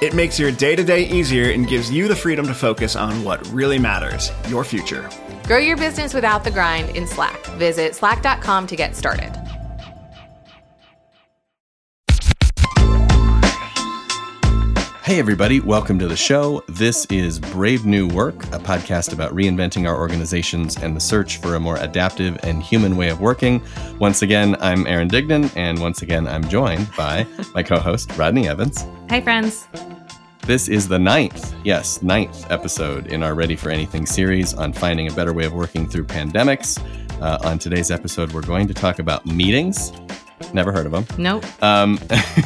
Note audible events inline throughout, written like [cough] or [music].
It makes your day to day easier and gives you the freedom to focus on what really matters your future. Grow your business without the grind in Slack. Visit slack.com to get started. Hey, everybody, welcome to the show. This is Brave New Work, a podcast about reinventing our organizations and the search for a more adaptive and human way of working. Once again, I'm Aaron Dignan, and once again, I'm joined by my co host, Rodney Evans. Hey, friends. This is the ninth, yes, ninth episode in our Ready for Anything series on finding a better way of working through pandemics. Uh, on today's episode, we're going to talk about meetings. Never heard of them. Nope. Um,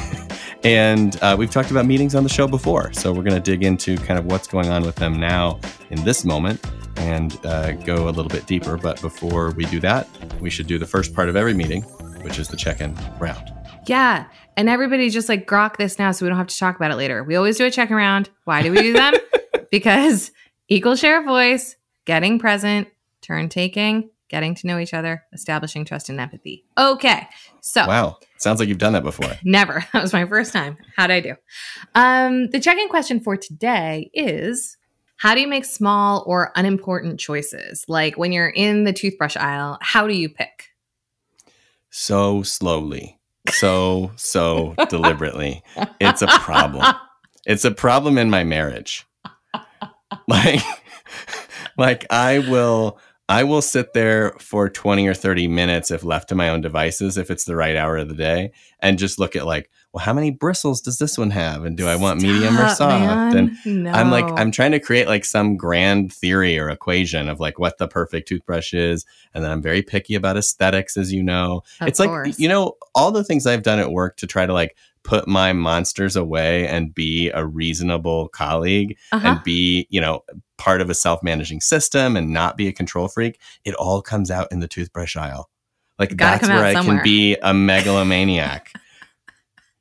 [laughs] and uh, we've talked about meetings on the show before. So we're going to dig into kind of what's going on with them now in this moment and uh, go a little bit deeper. But before we do that, we should do the first part of every meeting, which is the check in round. Yeah. And everybody just like grok this now so we don't have to talk about it later. We always do a check around. Why do we do them? [laughs] because equal share of voice, getting present, turn taking, getting to know each other, establishing trust and empathy. Okay. So, wow. Sounds like you've done that before. Never. [laughs] That was my first time. How'd I do? Um, the check in question for today is How do you make small or unimportant choices? Like when you're in the toothbrush aisle, how do you pick? So slowly, so, so deliberately. It's a problem. It's a problem in my marriage. Like, [laughs] like I will I will sit there for 20 or 30 minutes if left to my own devices, if it's the right hour of the day, and just look at like, well, how many bristles does this one have? And do I want Stop, medium or soft? man. And I'm like, I'm trying to create like some grand theory or equation of like what the perfect toothbrush is. And then I'm very picky about aesthetics, as you know. Of it's like, you know, all the things I've done at work to try to like put my monsters away and be a reasonable colleague Uh-huh. and be, you know, part of a self-managing system and not be a control freak, it all comes out in the toothbrush aisle. Like that's where I somewhere. can be a [laughs] megalomaniac.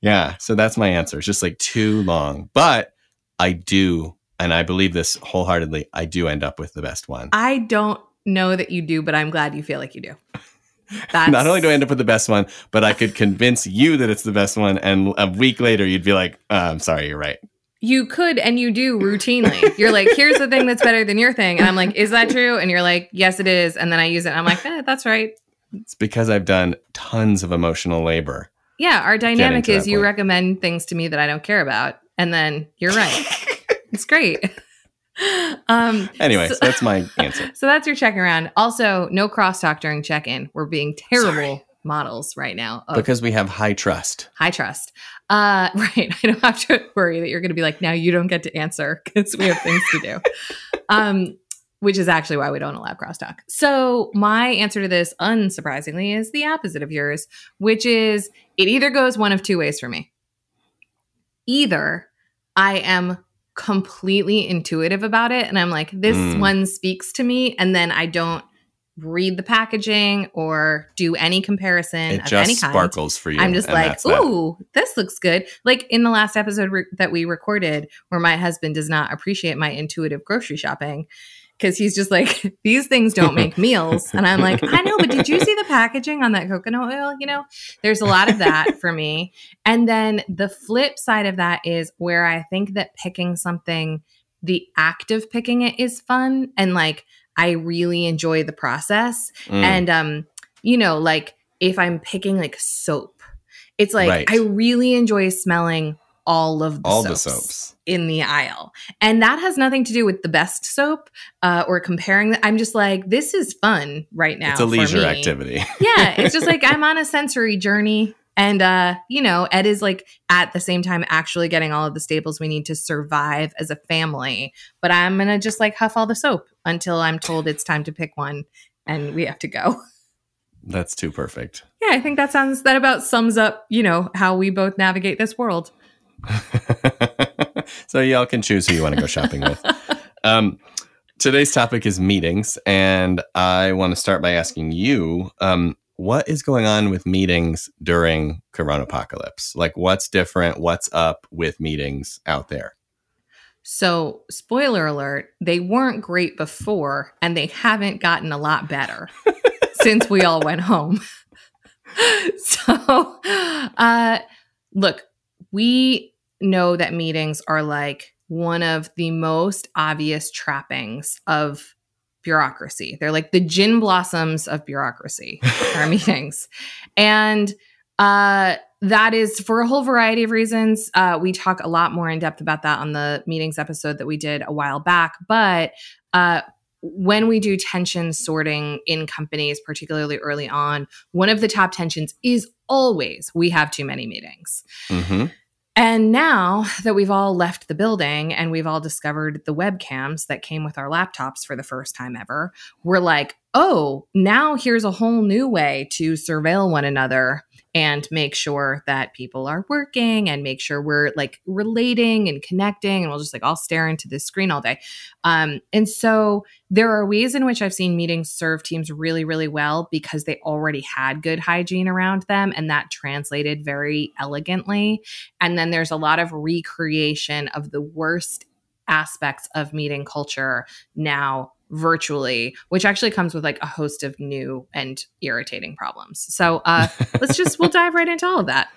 yeah, so that's my answer. It's just like too long. But I do, and I believe this wholeheartedly, I do end up with the best one. I don't know that you do, but I'm glad you feel like you do. That's, [laughs] Not only do I end up with the best one, but I could convince you that it's the best one, and a week later you'd be like, uh, "I'm sorry, you're right." You could and you do routinely. You're like, here's the thing that's better than your thing. And I'm like, is that true? And you're like, yes, it is. And then I use it and I'm like, eh, that's right. It's because I've done tons of emotional labor. Yeah, our dynamic is you point. recommend things to me that I don't care about, and then you're right. [laughs] it's great. Um, Anyway, so, so that's my answer. [laughs] so that's your check around. Also, no crosstalk during check in. We're being terrible Sorry. Models right now of Because we have high trust. high trust. Uh, [laughs] right. I don't have to worry that you're going to be like, now you don't get to answer because we have things to do. [laughs] um, which is actually why we don't allow crosstalk. So my answer to this, unsurprisingly, is the opposite of yours, which is it either goes one of two ways for me. Either I am completely intuitive about it and I'm like, this Mm. one speaks to me, and then I don't read the packaging or do any comparison It of just any kind. sparkles for you. I'm just like, that's that. ooh, this looks good. Like in the last episode re- that we recorded, where my husband does not appreciate my intuitive grocery shopping because he's just like, [laughs] these things don't make meals. And I'm like, I know, but did you see the packaging on that coconut oil? You know, there's a lot of that for me. And then the flip side of that is where I think that picking something, the act of picking it is fun. And like, I really enjoy the process. Mm. And um, you know, like if I'm picking like soap, it's like Right. I really enjoy smelling all of the all soaps the soaps. in the aisle. And that has nothing to do with the best soap uh, or comparing. The, I'm just like, this is fun right now. It's a leisure activity. yeah, it's just [laughs] like I'm on a sensory journey. And uh, you know, Ed is like at the same time actually getting all of the staples we need to survive as a family. But I'm gonna just like huff all the soap until I'm told it's time to pick one and we have to go. [laughs] That's too perfect. Yeah, I think that sounds that about sums up, you know, how we both navigate this world. [laughs] so y'all can choose who you want to go shopping with. [laughs] Um, today's topic is meetings, and I want to start by asking you, um, what is going on with meetings during Corona apocalypse? Like, what's different? What's up with meetings out there? So, spoiler alert, they weren't great before, and they haven't gotten a lot better [laughs] since we all went home. [laughs] so, uh, look, we know that meetings are like one of the most obvious trappings of bureaucracy. They're like the gin blossoms of bureaucracy, our [laughs] meetings. And uh, that is for a whole variety of reasons. Uh, we talk a lot more in depth about that on the meetings episode that we did a while back. But uh, when we do tension sorting in companies, particularly early on, one of the top tensions is always we have too many meetings. Mm-hmm. And now that we've all left the building and we've all discovered the webcams that came with our laptops for the first time ever, we're like, oh, now here's a whole new way to surveil one another and make sure that people are working and make sure we're like relating and connecting and we'll just like all stare into this screen all day. Um, and so there are ways in which i've seen meetings serve teams really really well because they already had good hygiene around them and that translated very elegantly. And then there's a lot of recreation of the worst aspects of meeting culture now virtually, which actually comes with like a host of new and irritating problems. So uh, [laughs] let's just, we'll dive right into all of that.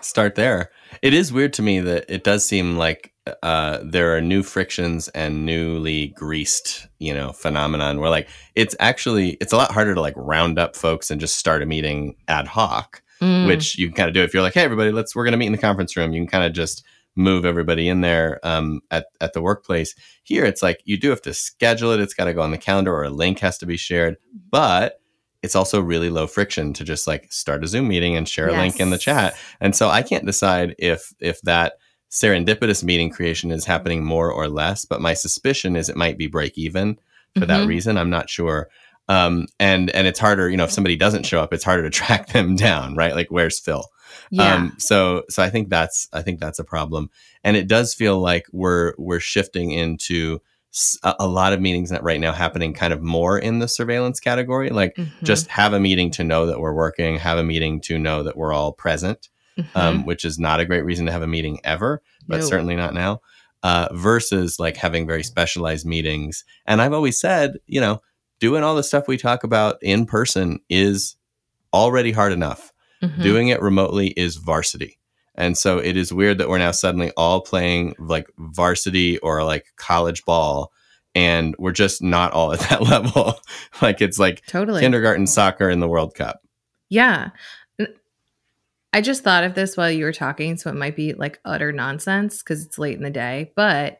Start there. It is weird to me that it does seem like uh, there are new frictions and newly greased, you know, phenomenon where like it's actually it's a lot harder to like round up folks and just start a meeting ad hoc, mm. which you can kind of do if you're like, hey everybody, let's we're gonna meet in the conference room. You can kind of just move everybody in there um, at, at the workplace. Here, it's like you do have to schedule it. It's got to go on the calendar or a link has to be shared. But it's also really low friction to just like start a Zoom meeting and share a link in the chat. And so I can't decide if if that serendipitous meeting creation is happening more or less. But my suspicion is it might be break even for mm-hmm. that reason. I'm not sure. Um, and and it's harder, you know, if somebody doesn't show up, it's harder to [laughs] track them down, right? Like where's Phil? Yeah. Um, so so I think that's I think that's a problem, and it does feel like we're we're shifting into a, a lot of meetings that right now happening kind of more in the surveillance category. Like mm-hmm. just have a meeting to know that we're working, have a meeting to know that we're all present, mm-hmm. um, which is not a great reason to have a meeting ever, but no. certainly not now. Uh, versus like having very specialized meetings. And I've always said, you know, doing all the stuff we talk about in person is already hard enough. Mm-hmm. Doing it remotely is varsity. And so it is weird that we're now suddenly all playing like varsity or like college ball and we're just not all at [laughs] that level. like it's like totally kindergarten soccer in the World Cup. Yeah. I just thought of this while you were talking, so it might be like utter nonsense because it's late in the day. But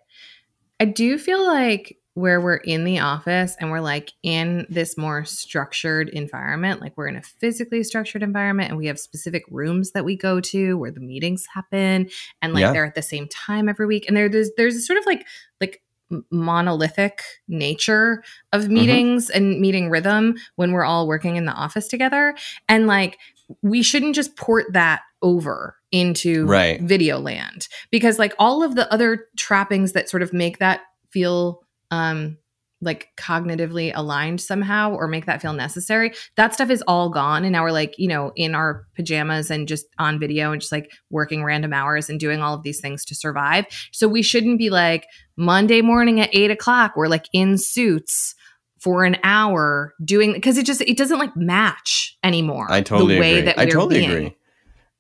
I do feel like where we're in the office and we're like in this more structured environment like we're in a physically structured environment and we have specific rooms that we go to where the meetings happen and like yeah. they're at the same time every week and there, there's there's a sort of like like monolithic nature of mm-hmm. meetings mm-hmm. and meeting rhythm when we're all working in the office together and like we shouldn't just port that over into right. video land because like all of the other trappings that sort of make that feel um like cognitively aligned somehow or make that feel necessary that stuff is all gone and now we're like you know in our pajamas and just on video and just like working random hours and doing all of these things to survive so we shouldn't be like monday morning at eight o'clock we're like in suits for an hour doing because it just it doesn't like match anymore i totally the way agree. that i totally being. agree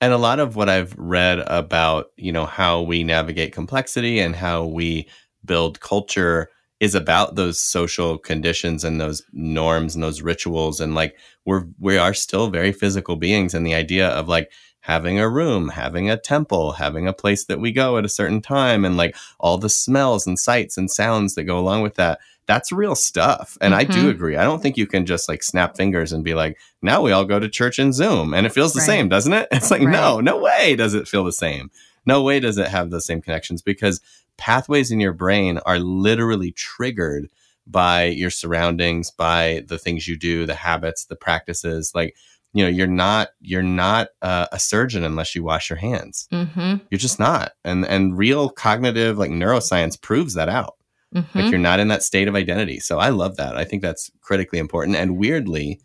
and a lot of what i've read about you know how we navigate complexity and how we build culture is about those social conditions and those norms and those rituals and like we're we are still very physical beings and the idea of like having a room having a temple having a place that we go at a certain time and like all the smells and sights and sounds that go along with that that's real stuff and mm-hmm. i do mm-hmm. agree i don't think you can just like snap fingers and be like now we all go to church in zoom and it feels the right. same doesn't it [laughs] it's like right. no no way does it feel the same no way does it have the same connections because pathways in your brain are literally triggered by your surroundings, by the things you do, the habits, the practices. Like, you know, you're not you're not uh, a surgeon unless you wash your hands. Mm-hmm. You're just not. And and real cognitive like neuroscience proves that out. Mm-hmm. Like you're not in that state of identity. So I love that. I think that's critically important. And weirdly,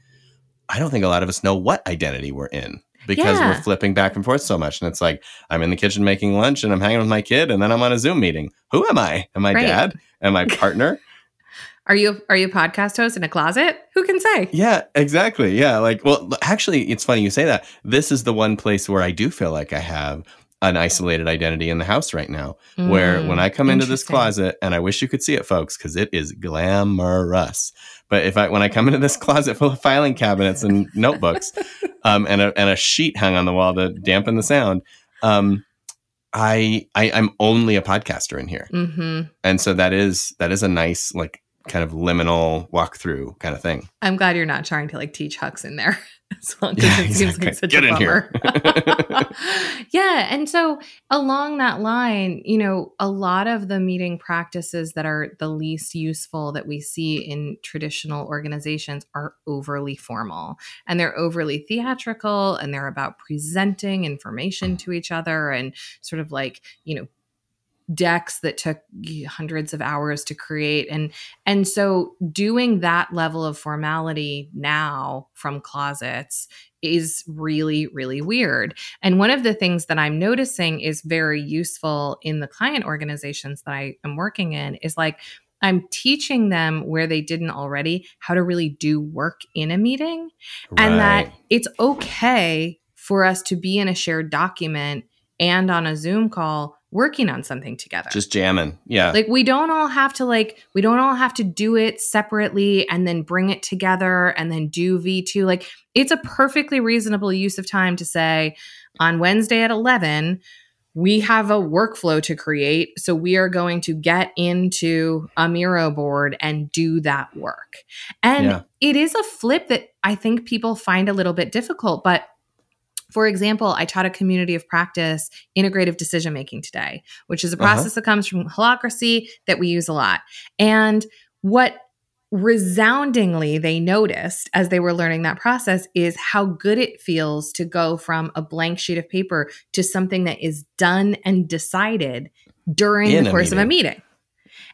I don't think a lot of us know what identity we're in because Yeah. we're flipping back and forth so much. And it's like, I'm in the kitchen making lunch and I'm hanging with my kid and then I'm on a Zoom meeting. Who am I? Am I Right. dad? Am I [laughs] partner? Are you are you a podcast host in a closet? Who can say? yeah, exactly. Yeah. Like, well, actually, it's funny you say that. This is the one place where I do feel like I have an isolated identity in the house right now. where Mm, when I come into this closet, and I wish you could see it, folks, because it is glamorous. But if I when I come into this closet full of filing cabinets and [laughs] notebooks, um, and a and a sheet hung on the wall to dampen the sound, um, I, I I'm only a podcaster in here, hmm and so that is that is a nice like kind of liminal walkthrough kind of thing. I'm glad you're not trying to like teach Hux in there as Yeah, it seems exactly. like such Get a in here. bummer. [laughs] yeah, and so along that line, you know, a lot of the meeting practices that are the least useful that we see in traditional organizations are overly formal and they're overly theatrical and they're about presenting information mm. to each other and sort of like, you know, decks that took hundreds of hours to create. And and so doing that level of formality now from closets is really really weird. And one of the things that i'm noticing is very useful in the client organizations that i am working in is like i'm teaching them where they didn't already how to really do work in a meeting and that it's okay for us to be in a shared document and on a Zoom call working on something together. just jamming, yeah, like we don't all have to like we don't all have to do it separately and then bring it together and then do V2 like it's a perfectly reasonable use of time to say on Wednesday at 11 we have a workflow to create so we are going to get into a Miro board and do that work. And Yeah. it is a flip that I think people find a little bit difficult but for example, I taught a community of practice integrative decision making today, which is a Uh-huh. process that comes from holacracy that we use a lot. And what resoundingly they noticed as they were learning that process is how good it feels to go from a blank sheet of paper to something that is done and decided during In the a course of a meeting.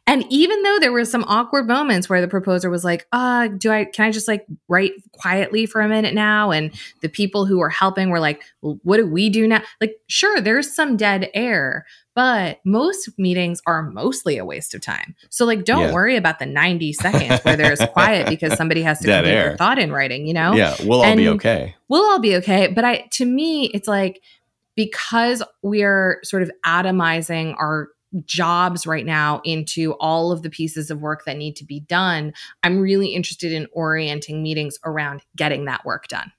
And even though there were some awkward moments where the proposer was like, uh, do I can I just like write quietly for a minute now? And the people who were helping were like, well, what do we do now? Like, sure, there's some dead air, but most meetings are mostly a waste of time. So like don't Yeah. worry about the 90 seconds where there's quiet [laughs] because somebody has to complete their thought in writing, you know? yeah, we'll all be okay. we'll all be okay. But I, to me, it's like because we're sort of atomizing our jobs right now into all of the pieces of work that need to be done, I'm really interested in orienting meetings around getting that work done.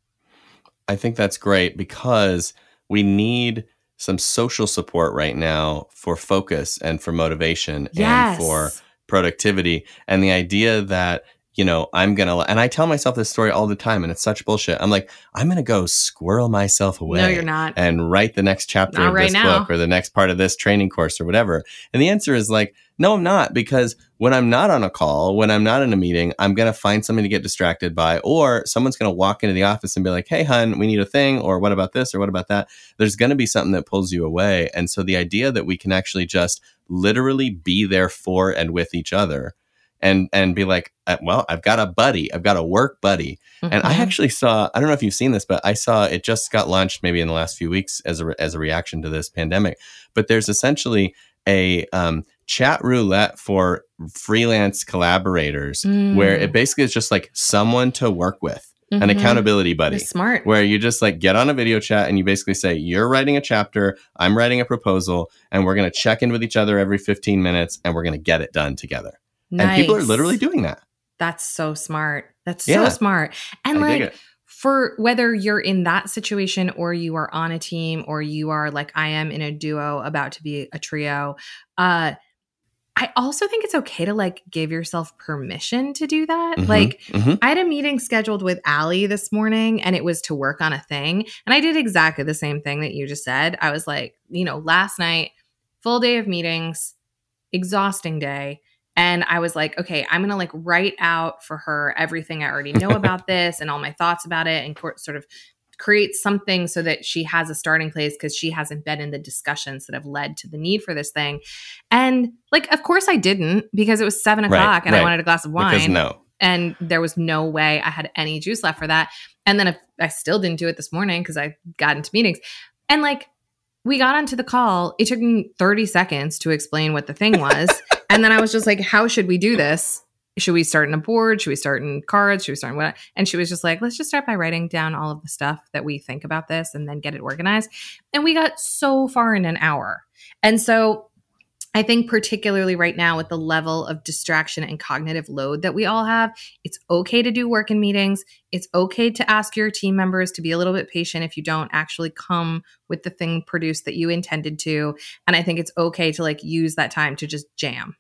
I think that's great because we need some social support right now for focus and for motivation Yes. and for productivity. And the idea that, you know, I'm going to, and I tell myself this story all the time and it's such bullshit. I'm like, I'm going to go squirrel myself away. No, you're not. And write the next chapter Not of right this now. book or the next part of this training course or whatever. And the answer is like, no, I'm not because when I'm not on a call, when I'm not in a meeting, I'm going to find something to get distracted by, or someone's going to walk into the office and be like, hey, hun, we need a thing, or what about this, or what about that? There's going to be something that pulls you away. And so the idea that we can actually just literally be there for and with each other and and be like uh, well i've got a buddy i've got a work buddy and I Mhm. actually saw, I don't know if you've seen this, but I saw it just got launched maybe in the last few weeks as a, re- as a reaction to this pandemic. But there's essentially a um, chat roulette for freelance collaborators where Mm. it basically is just like someone to work with, an Mhm. accountability buddy. You're smart. Where you just like get on a video chat and you basically say, You're writing a chapter, I'm writing a proposal, and we're going to check in with each other every 15 minutes and we're going to get it done together. And people are literally doing that. That's so smart. That's Yeah. so smart. And I like for whether you're in that situation or you are on a team or you are like I am in a duo about to be a trio, uh I also think it's okay to like give yourself permission to do that. Mhm, Like mhm. I had a meeting scheduled with Allie this morning and it was to work on a thing. And I did exactly the same thing that you just said. I was like, you know, last night, full day of meetings, exhausting day. And I was like, okay, I'm going to like write out for her everything I already know about [laughs] this and all my thoughts about it and sort of create something so that she has a starting place because she hasn't been in the discussions that have led to the need for this thing. And like, of course I didn't because it was seven Right, o'clock and I wanted a glass of Because wine no. and there was no way I had any juice left for that. And then if I still didn't do it this morning because I got into meetings. And like we got onto the call, it took me 30 seconds to explain what the thing was. [laughs] and then I was just like, how should we do this? Should we start in a board? Should we start in cards? Should we start in what? And she was just like, let's just start by writing down all of the stuff that we think about this and then get it organized. And we got so far in an hour. And so I think, particularly right now, with the level of distraction and cognitive load that we all have, it's okay to do work in meetings. It's okay to ask your team members to be a little bit patient if you don't actually come with the thing produced that you intended to. And I think it's okay to like use that time to just jam.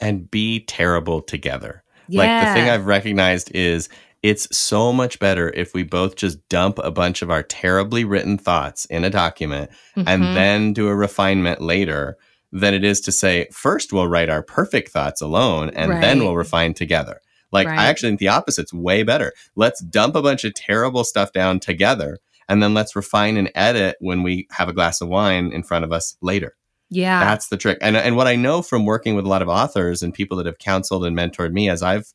And be terrible together. Like the thing I've recognized is it's so much better if we both just dump a bunch of our terribly written thoughts in a document and Mhm. then do a refinement later than it is to say, first we'll write our perfect thoughts alone and then we'll refine together. Like, Right. I actually think the opposite's way better. Let's dump a bunch of terrible stuff down together and then let's refine and edit when we have a glass of wine in front of us later. yeah. That's the trick. And and what I know from working with a lot of authors and people that have counseled and mentored me as I've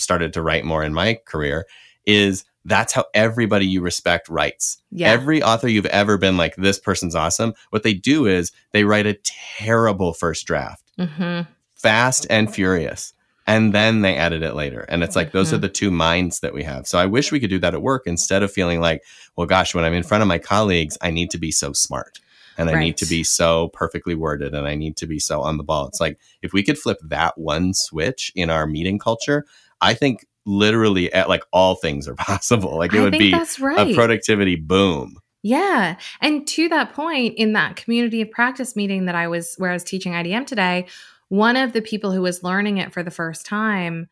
started to write more in my career is that's how everybody you respect writes. yeah. Every author you've ever been like this person's awesome, what they do is they write a terrible first draft, hmm fast and furious. And then they edit it later. And it's like those Mhm. are the two minds that we have. So I wish we could do that at work instead of feeling like, well, gosh, when I'm in front of my colleagues, I need to be so smart and I need to be so perfectly worded and I need to be so on the ball. It's like if we could flip that one switch in our meeting culture, I think literally at like all things are [laughs] possible. Like it I would be right. a productivity boom. Yeah. And to that point, in that community of practice meeting that I was, where I was teaching IDM today, one of the people who was learning it for the first time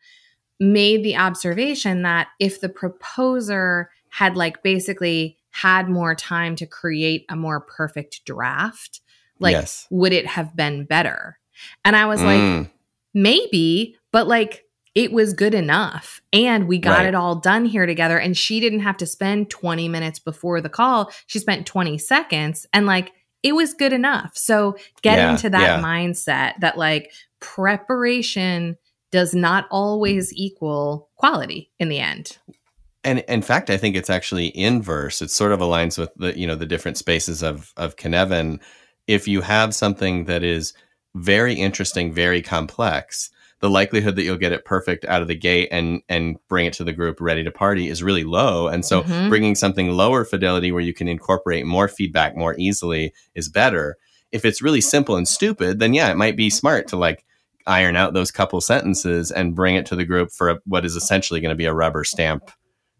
made the observation that if the proposer had, like, basically had more time to create a more perfect draft, like, yes. would it have been better? And I was like, Mm, maybe, but like it was good enough. And we got Right. it all done here together. And she didn't have to spend 20 minutes before the call. She spent 20 seconds and like it was good enough. So get Yeah, into that yeah. mindset that like preparation does not always equal quality in the end. And in fact, I think it's actually inverse. It sort of aligns with the you know the different spaces of of Cynefin. If you have something that is very interesting, very complex, the likelihood that you'll get it perfect out of the gate and and bring it to the group ready to party is really low. And so, Mhm. bringing something lower fidelity where you can incorporate more feedback more easily is better. If it's really simple and stupid, then yeah, it might be smart to like iron out those couple sentences and bring it to the group for a, what is essentially going to be a rubber stamp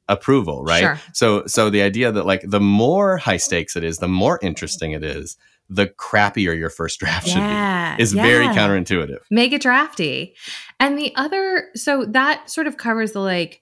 approval, right? Sure. So so the idea that like the more high stakes it is, the more interesting it is, the crappier your first [laughs] draft Yeah. should be. Is very counterintuitive. make it drafty. And the other, so that sort of covers the like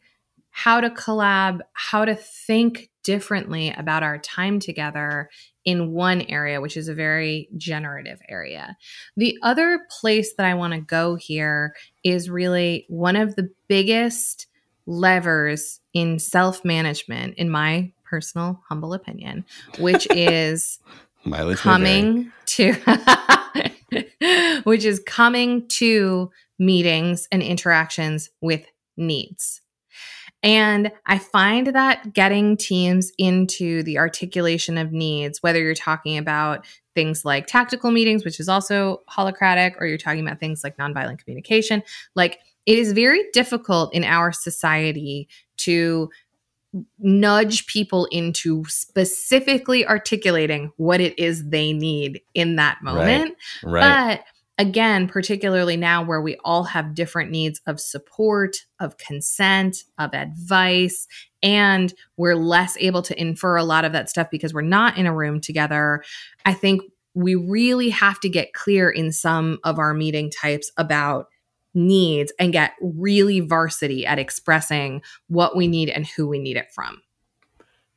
how to collab, how to think differently about our time together in one area, which is a very generative area. The other place that I want to go here is really one of the biggest levers in self management, in my personal humble opinion, which [laughs] is Mileage coming to [laughs] which is coming to meetings and interactions with needs. And I find that getting teams into the articulation of needs, whether you're talking about things like tactical meetings, which is also holacratic, or you're talking about things like nonviolent communication, like it is very difficult in our society to nudge people into specifically articulating what it is they need in that moment. Right. But again, particularly now where we all have different needs of support, of consent, of advice, and we're less able to infer a lot of that stuff because we're not in a room together, I think we really have to get clear in some of our meeting types about needs and get really varsity at expressing what we need and who we need it from.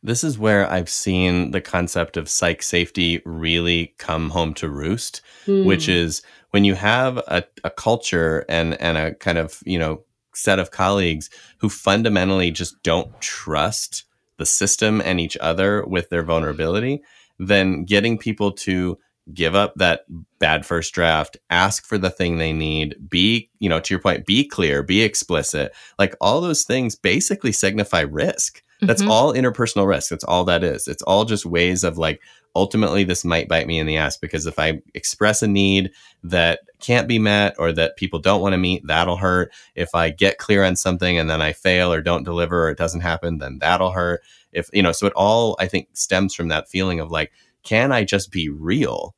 This is where I've seen the concept of psych safety really come home to roost, which hmm. is when you have a, a culture and and a kind of you know set of colleagues who fundamentally just don't trust the system and each other with their vulnerability, then getting people to give up that bad first draft, ask for the thing they need, be, you know, to your point, be clear, be explicit. Like all those things basically signify risk. That's Mhm. all interpersonal risk. That's all that is. It's all just ways of like, ultimately, this might bite me in the ass because if I express a need that can't be met or that people don't want to meet, that'll hurt. If I get clear on something and then I fail or don't deliver or it doesn't happen, then that'll hurt. If, you know, so it all, I think, stems from that feeling of like, can I just be real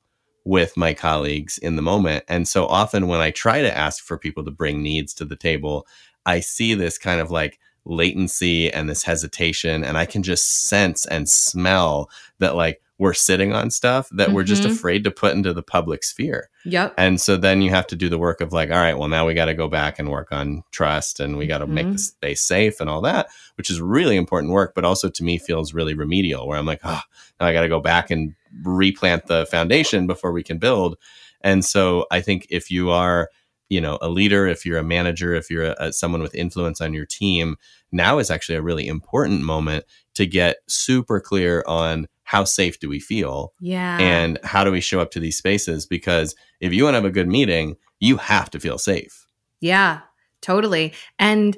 with my colleagues in the moment? And so often when I try to ask for people to bring needs to the table, I see this kind of like latency and this hesitation. And I can just sense and smell that like we're sitting on stuff that we're just Mhm. afraid to put into the public sphere. Yep. And so then you have to do the work of like, all right, well, now we got to go back and work on trust and we got to make the space safe and all that, which is really important work, but also to me feels really remedial where I'm like, oh, now I got to go back and replant the foundation before we can build. And so I think if you are, you know, a leader, if you're a manager, if you're a, a- someone with influence on your team, now is actually a really important moment to get super clear on how safe do we feel Yeah. and how do we show up to these spaces because if you want to have a good meeting you have to feel safe Yeah, totally. And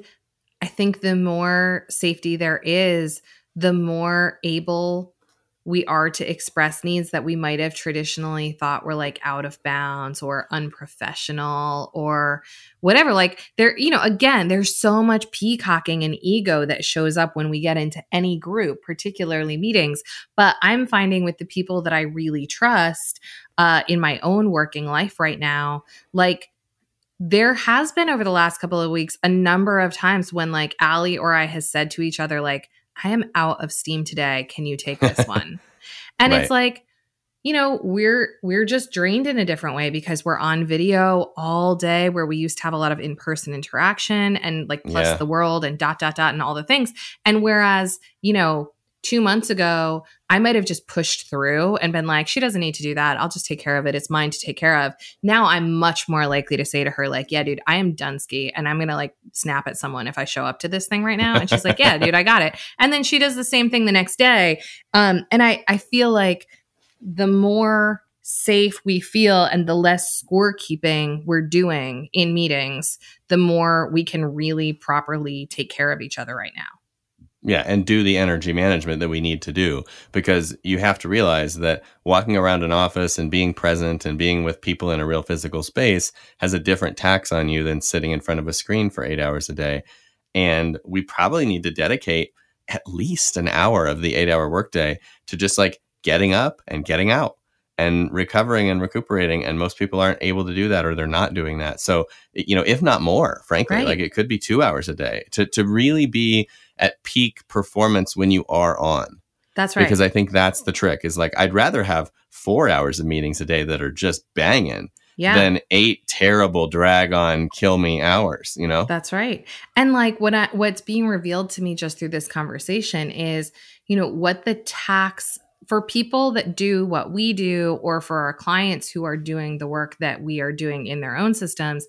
I think the more safety there is, the more able we are to express needs that we might have traditionally thought were like out of bounds or unprofessional or whatever. Like there, you know, again, there's so much peacocking and ego that shows up when we get into any group, particularly meetings. But I'm finding with the people that I really trust uh, in my own working life right now, like there has been over the last couple of weeks a number of times when like Ali or I has said to each other, like, I am out of steam today. Can you take this [laughs] one? and it's like, you know, we're we're just drained in a different way because we're on video all day where we used to have a lot of in-person interaction and like plus Yeah. the world and dot dot dot and all the things. And whereas, you know, two months ago, I might have just pushed through and been like, she doesn't need to do that. I'll just take care of it. It's mine to take care of now I'm much more likely to say to her, like, yeah, dude, I am Dunsky and I'm gonna like snap at someone if I show up to this thing right now. And she's like, Yeah, dude, I got it. And then she does the same thing the next day. Um, and I I feel like the more safe we feel and the less scorekeeping we're doing in meetings, the more we can really properly take care of each other right now. Yeah and do the energy management that we need to do because you have to realize that walking around an office and being present and being with people in a real physical space has a different tax on you than sitting in front of a screen for 8 hours a day and we probably need to dedicate at least an hour of the 8 hour workday to just like getting up and getting out and recovering and recuperating and most people aren't able to do that or they're not doing that so you know if not more frankly Right. like it could be 2 hours a day to to really be at peak performance when you are on That's right. because i think that's the trick is like i'd rather have 4 hours of meetings a day that are just banging yeah. than 8 terrible drag on kill me hours you know That's right. And like what I, what's being revealed to me just through this conversation is, you know, what the tax for people that do what we do or for our clients who are doing the work that we are doing in their own systems,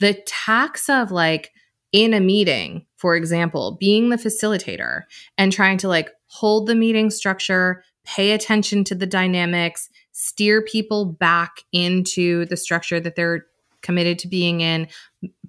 the tax of like in a meeting, for example, being the facilitator and trying to like hold the meeting structure, pay attention to the dynamics, steer people back into the structure that they're committed to being in,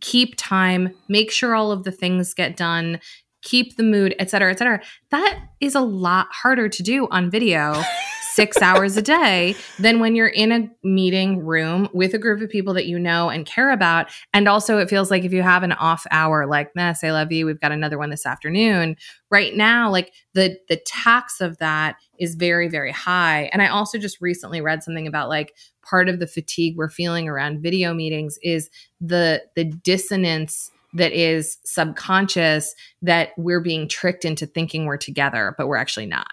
keep time, make sure all of the things get done, keep the mood, et cetera, et cetera. That is a lot harder to do on video [laughs] six hours a day than when you're in a meeting room with a group of people that you know and care about. And also, it feels like if you have an off hour, like, nah, I love you, we've got another one this afternoon. Right now, like the the tax of that is very, very high. And I also just recently read something about like part of the fatigue we're feeling around video meetings is the the dissonance that is subconscious that we're being tricked into thinking we're together but we're actually not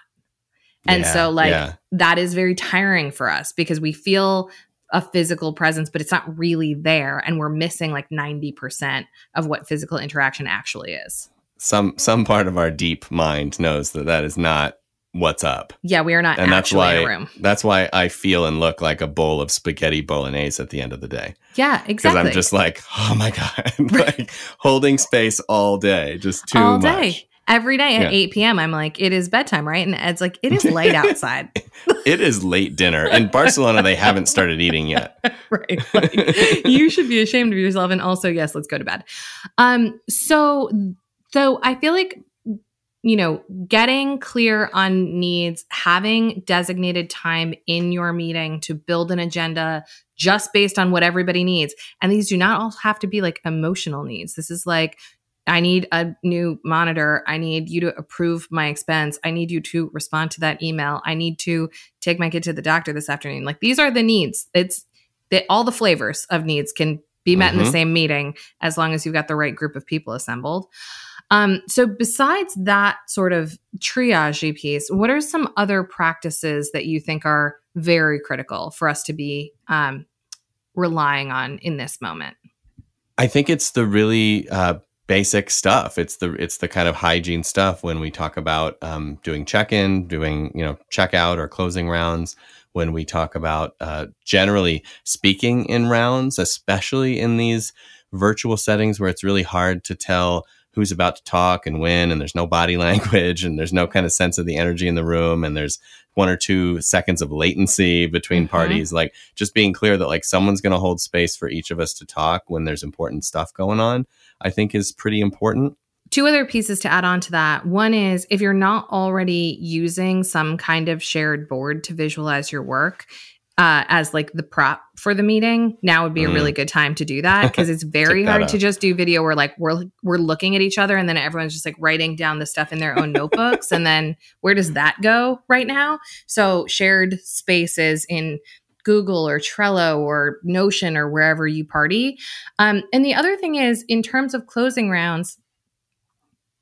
and Yeah, so like yeah. that is very tiring for us because we feel a physical presence but it's not really there and we're missing like 90% of what physical interaction actually is some some part of our deep mind knows that that is not what's up. Yeah, we are not And that's why in a room. that's why I feel and look like a bowl of spaghetti bolognese at the end of the day. Yeah, exactly. Because. I'm just like, [laughs] oh my God. like holding space all day. Just too all much. day. Every day at Yeah. 8 p.m., I'm like, it is bedtime, right? And Ed's like, it is late [laughs] outside. It is late dinner. In [laughs] Barcelona, they haven't started eating yet. [laughs] right. Like, you should be ashamed of yourself. And also, yes, let's go to bed. Um, so so I feel like you know, getting clear on needs, having designated time in your meeting to build an agenda just based on what everybody needs. And these do not all have to be like emotional needs. This is like I need a new monitor. I need you to approve my expense. I need you to respond to that email. I need to take my kid to the doctor this afternoon. Like these are the needs. It's that all the flavors of needs can be met in Mhm. the same meeting as long as you've got the right group of people assembled. Um, so besides that sort of triage piece, what are some other practices that you think are very critical for us to be um, relying on in this moment? I think it's the really uh, basic stuff. It's the it's the kind of hygiene stuff when we talk about um, doing check in, doing you know checkout or closing rounds. When we talk about uh, generally speaking in rounds, especially in these virtual settings where it's really hard to tell who's about to talk and when, and there's no body [laughs] language and there's no kind of sense of the energy in the room, and there's one or two seconds of latency between Mhm. parties. Like just being clear that like someone's going to hold space for each of us to talk when there's important stuff going on, I think is pretty important. Two other pieces to add on to that. One is if you're not already using some kind of shared board to visualize your work uh, as like the prop for the meeting, now would be a Mhm. really good time to do that [laughs] because it's very hard up. to just do video where like we're we're looking at each other and then everyone's just like writing down the stuff in their own notebooks and then where does that go right now? So shared spaces in Google or Trello or Notion or wherever you party. Um, and the other thing is, in terms of closing rounds,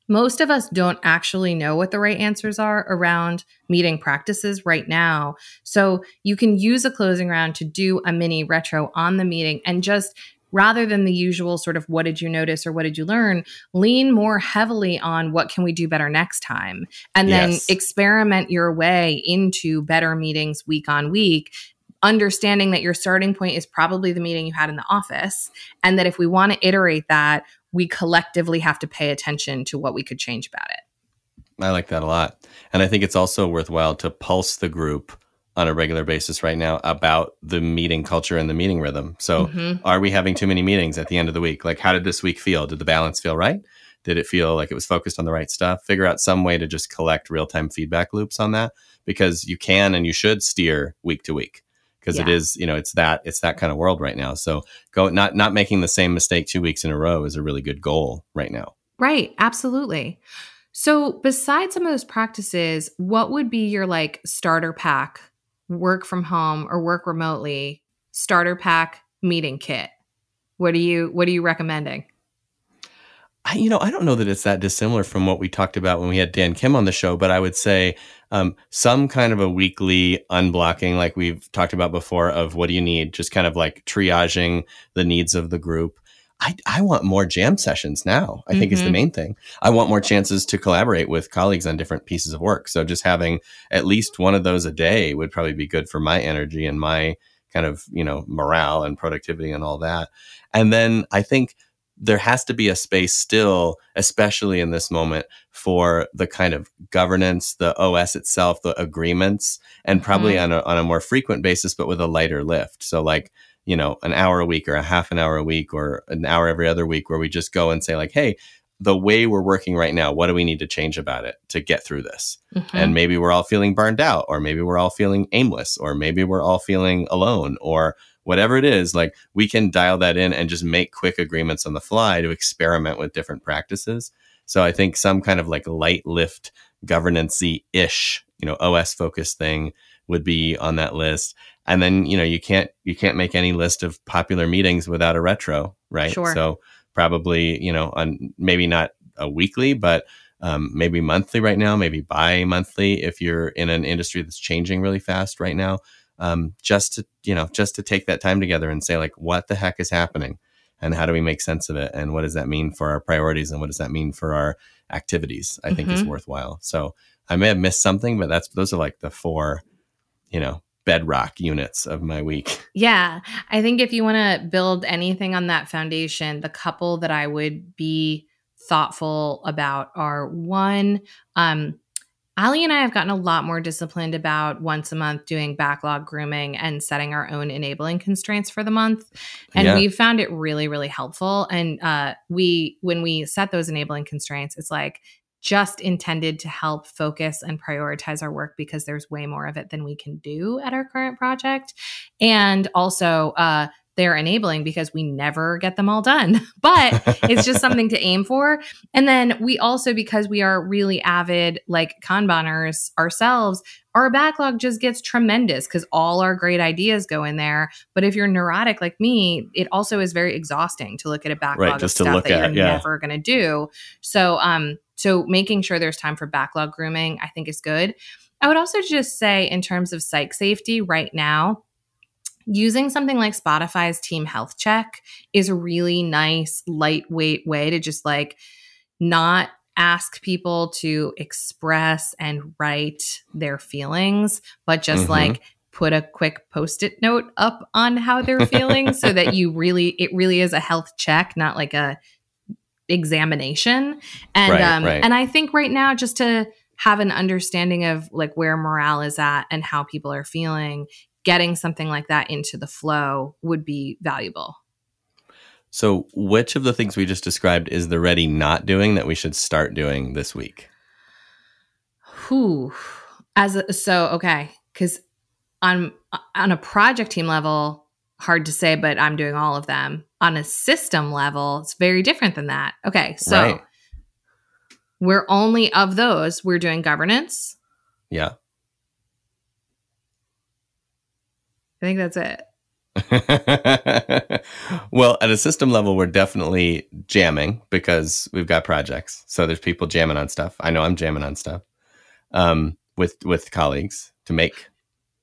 most of us don't actually know what the right answers are around meeting practices right now. So you can use a closing round to do a mini retro on the meeting and just rather than the usual sort of what did you notice or what did you learn? lean more heavily on what can we do better next time? and then experiment your way into better meetings week on week understanding that your starting point is probably the meeting you had in the office and that if we want to iterate that we collectively have to pay attention to what we could change about it I like that a lot. And I think it's also worthwhile to pulse the group on a regular basis right now about the meeting culture and the meeting rhythm. So, Mhm. are we having too many meetings at the end of the week? Like, how did this week feel? Did the balance feel right? Did it feel like it was focused on the right stuff? Figure out some way to just collect real time feedback loops on that because you can and you should steer week to week because it Yeah. is, you know, it's that it's that kind of world right now. So, go not not making the same mistake two weeks in a row is a really good goal right now. Right, absolutely. So, besides some of those practices, what would be your like starter pack, work from home or work remotely, starter pack meeting kit? What are you what are you recommending? I, you know, I don't know that it's that dissimilar from what we talked about when we had Dan Kim on the show, but I would say um, some kind of a weekly unblocking, like we've talked about before, of what do you need, just kind of like triaging the needs of the group. I, I want more jam sessions now, I think is the Mhm. main thing. I want more chances to collaborate with colleagues on different pieces of work. So just having at least one of those a day would probably be good for my energy and my kind of, you know, morale and productivity and all that. And then I think there has to be a space still, especially in this moment, for the kind of governance, the OS itself, the agreements, and probably Mhm. on a on a more frequent basis, but with a lighter lift. So like, you know, an hour a week or a half an hour a week or an hour every other week where we just go and say, like, hey, the way we're working right now, what do we need to change about it to get through this? Mhm. and maybe we're all feeling burned out or maybe we're all feeling aimless or maybe we're all feeling alone or whatever it is like we can dial that in and just make quick agreements on the fly to experiment with different practices so i think some kind of like light lift governancy ish you know os focused thing would be on that list and then you know you can't you can't make any list of popular meetings without a retro right Sure. so probably you know on maybe not a weekly but um, maybe monthly right now, maybe bi-monthly if you're in an industry that's changing really fast right now. Um, just to you know, just to take that time together and say like, what the heck is happening, and how do we make sense of it, and what does that mean for our priorities, and what does that mean for our activities? I think is Mhm. worthwhile. So I may have missed something, but that's those are like the four, you know, bedrock units of my week. [laughs] Yeah. I think if you want to build anything on that foundation, the couple that I would be thoughtful about are one, um, Ali and I have gotten a lot more disciplined about once a month doing backlog grooming and setting our own enabling constraints for the month. And Yeah. we've found it really, really helpful. And uh, we, when we set those enabling constraints, it's like just intended to help focus and prioritize our work because there's way more of it than we can do at our current project. And also, uh, they're enabling because we never get them all done, [laughs] but it's just [laughs] something to aim for. And then we also, because we are really avid like Kanbaners ourselves, our backlog just gets tremendous because all our great ideas go in there. But if you're neurotic like me, it also is very exhausting to look at a backlog of just to stuff look that at, you're yeah. never going to do. So, um, so making sure there's time for backlog grooming, I think is good. I would also just say, in terms of psych safety, right now, using something like Spotify's Team Health Check is a really nice, lightweight way to just like not ask people to express and write their feelings, but just Mhm. like put a quick post-it note up on how they're feeling so that you really it really is a health check, not like a examination. And Right, um right. and I think right now just to have an understanding of like where morale is at and how people are feeling, getting something like that into the flow would be valuable. So, which of the things we just described is the ready not doing that we should start doing this week? Whew. As a, so okay, because on on a project team level, hard to say, but I'm doing all of them. On a system level, it's very different than that. Okay, so Right. we're only of those. We're doing governance. Yeah. I think that's it. [laughs] well, at a system level, we're definitely jamming because we've got projects. So there's people jamming on stuff. I know I'm jamming on stuff um, with with colleagues to make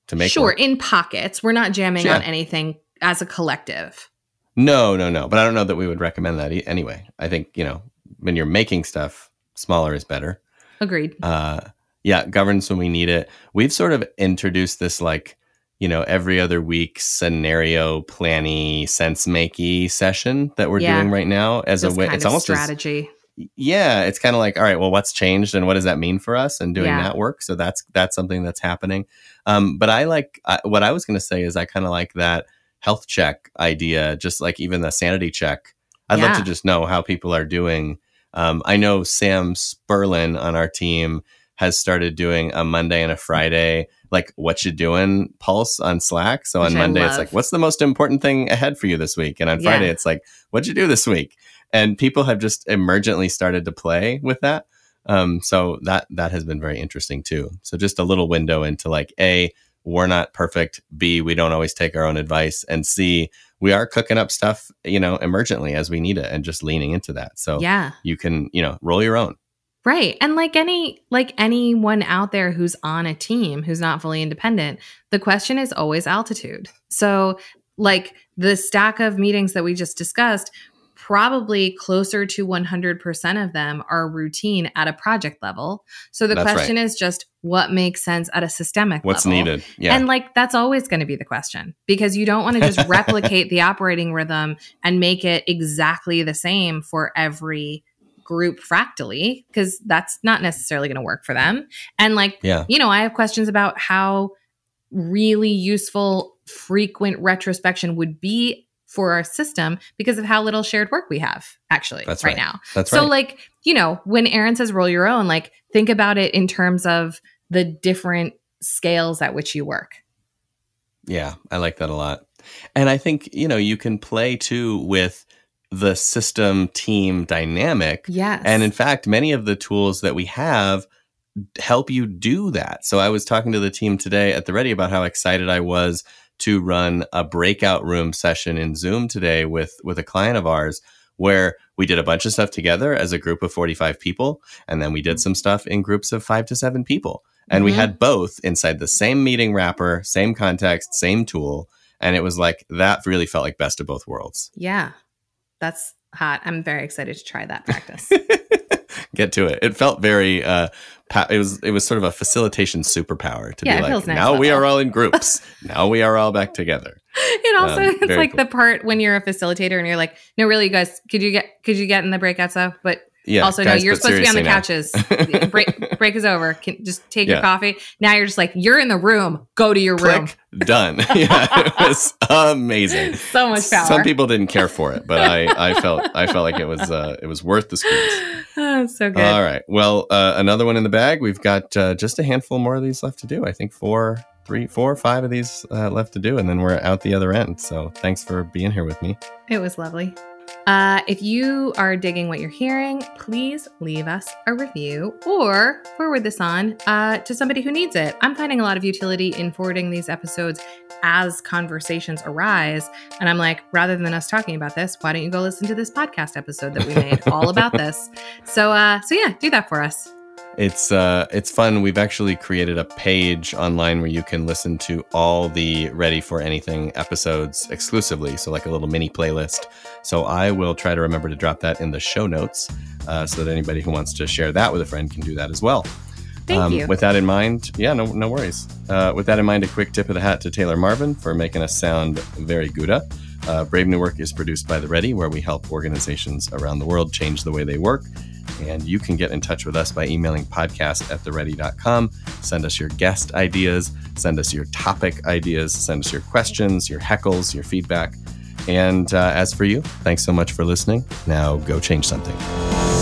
to make. sure, work. in pockets. We're not jamming Yeah. on anything as a collective. No, no, no. But I don't know that we would recommend that e- anyway. I think you know when you're making stuff, smaller is better. Agreed. uh yeah governance when we need it we've sort of introduced this like you know every other week scenario planny sense makey session that we're Yeah. doing right now as a way it's almost as- strategy. yeah it's kind of like all right well what's changed and what does that mean for us and doing Yeah. that work so that's that's something that's happening um but i like I, what i was going to say is i kind of like that health check idea just like even the sanity check i'd love to just know how people are doing um i know sam Spurlin on our team has started doing a monday and a friday like what you doing pulse on slack. So on Which I monday it's like what's the most important thing ahead for you this week? And on Yeah. friday it's like what'd you do this week? And people have just emergently started to play with that. Um, so that that has been very interesting too. So just a little window into like a we're not perfect. B we don't always take our own advice. And c we are cooking up stuff you know emergently as we need it and just leaning into that. So Yeah. you can you know roll your own Right. And like any like anyone out there who's on a team who's not fully independent, the question is always altitude. So like the stack of meetings that we just discussed, probably closer to 100% of them are routine at a project level. So the That's question is just what makes sense at a systemic what's level. needed yeah And like that's always going to be the question because you don't want to just [laughs] replicate the operating rhythm and make it exactly the same for every group fractally because that's not necessarily going to work for them. And like, yeah you know, I have questions about how really useful frequent retrospection would be for our system because of how little shared work we have actually That's right, right. now. that's So, right like, you know, when Aaron says roll your own, like, think about it in terms of the different scales at which you work. Yeah, I like that a lot. And I think, you know, you can play too with the system team dynamic. Yes. And in fact, many of the tools that we have help you do that. So I was talking to the team today at the Ready about how excited I was to run a breakout room session in Zoom today with with a client of ours where we did a bunch of stuff together as a group of 45 people and then we did some stuff in groups of 5 to 7 people. And we Mhm. had both inside the same meeting wrapper, same context, same tool, and it was like that really felt like best of both worlds. yeah. That's hot. I'm very excited to try that practice. [laughs] get to it. It felt very. Uh, pa- it was it was sort of a facilitation superpower to Yeah, it be like. now we level." are all in [laughs] groups. now we are all back together. [laughs] It also Um, it's like cool. the part when you're a facilitator and you're like, no, really, you guys, could you get could you get in the breakouts though? But Yeah. also, guys, no, you're supposed to be on the couches. [laughs] break break is over. Can just take your coffee. Now you're just like, you're in the room. Go to your room. [laughs] Done. [laughs] yeah, it was amazing. So much power. Some people didn't care for it, but I, I felt I felt like it was uh, it was worth the squeeze. Oh, so good. All right. Well, uh, another one in the bag. We've got uh, just a handful more of these left to do. I think four, three, four, five of these uh, left to do, and then we're out the other end. So thanks for being here with me. It was lovely. Uh, if you are digging what you're hearing, please leave us a review or forward this on uh, to somebody who needs it. I'm finding a lot of utility in forwarding these episodes as conversations arise. And I'm like, rather than us talking about this, why don't you go listen to this podcast episode that we made all about [laughs] this? So, uh, so yeah, do that for us. It's uh, it's fun. We've actually created a page online where you can listen to all the Ready for Anything episodes exclusively. So like a little mini playlist. So I will try to remember to drop that in the show notes, uh, so that anybody who wants to share that with a friend can do that as well. Thank you. Um, With that in mind, yeah, no, no worries. Uh, with that in mind, a quick tip of the hat to Taylor Marvin for making us sound very good. Uh, Brave New Work is produced by The Ready, where we help organizations around the world change the way they work. And you can get in touch with us by emailing podcast at theready.com. Send us your guest ideas, send us your topic ideas, send us your questions, your heckles, your feedback. And uh, as for you, thanks so much for listening. Now go change something.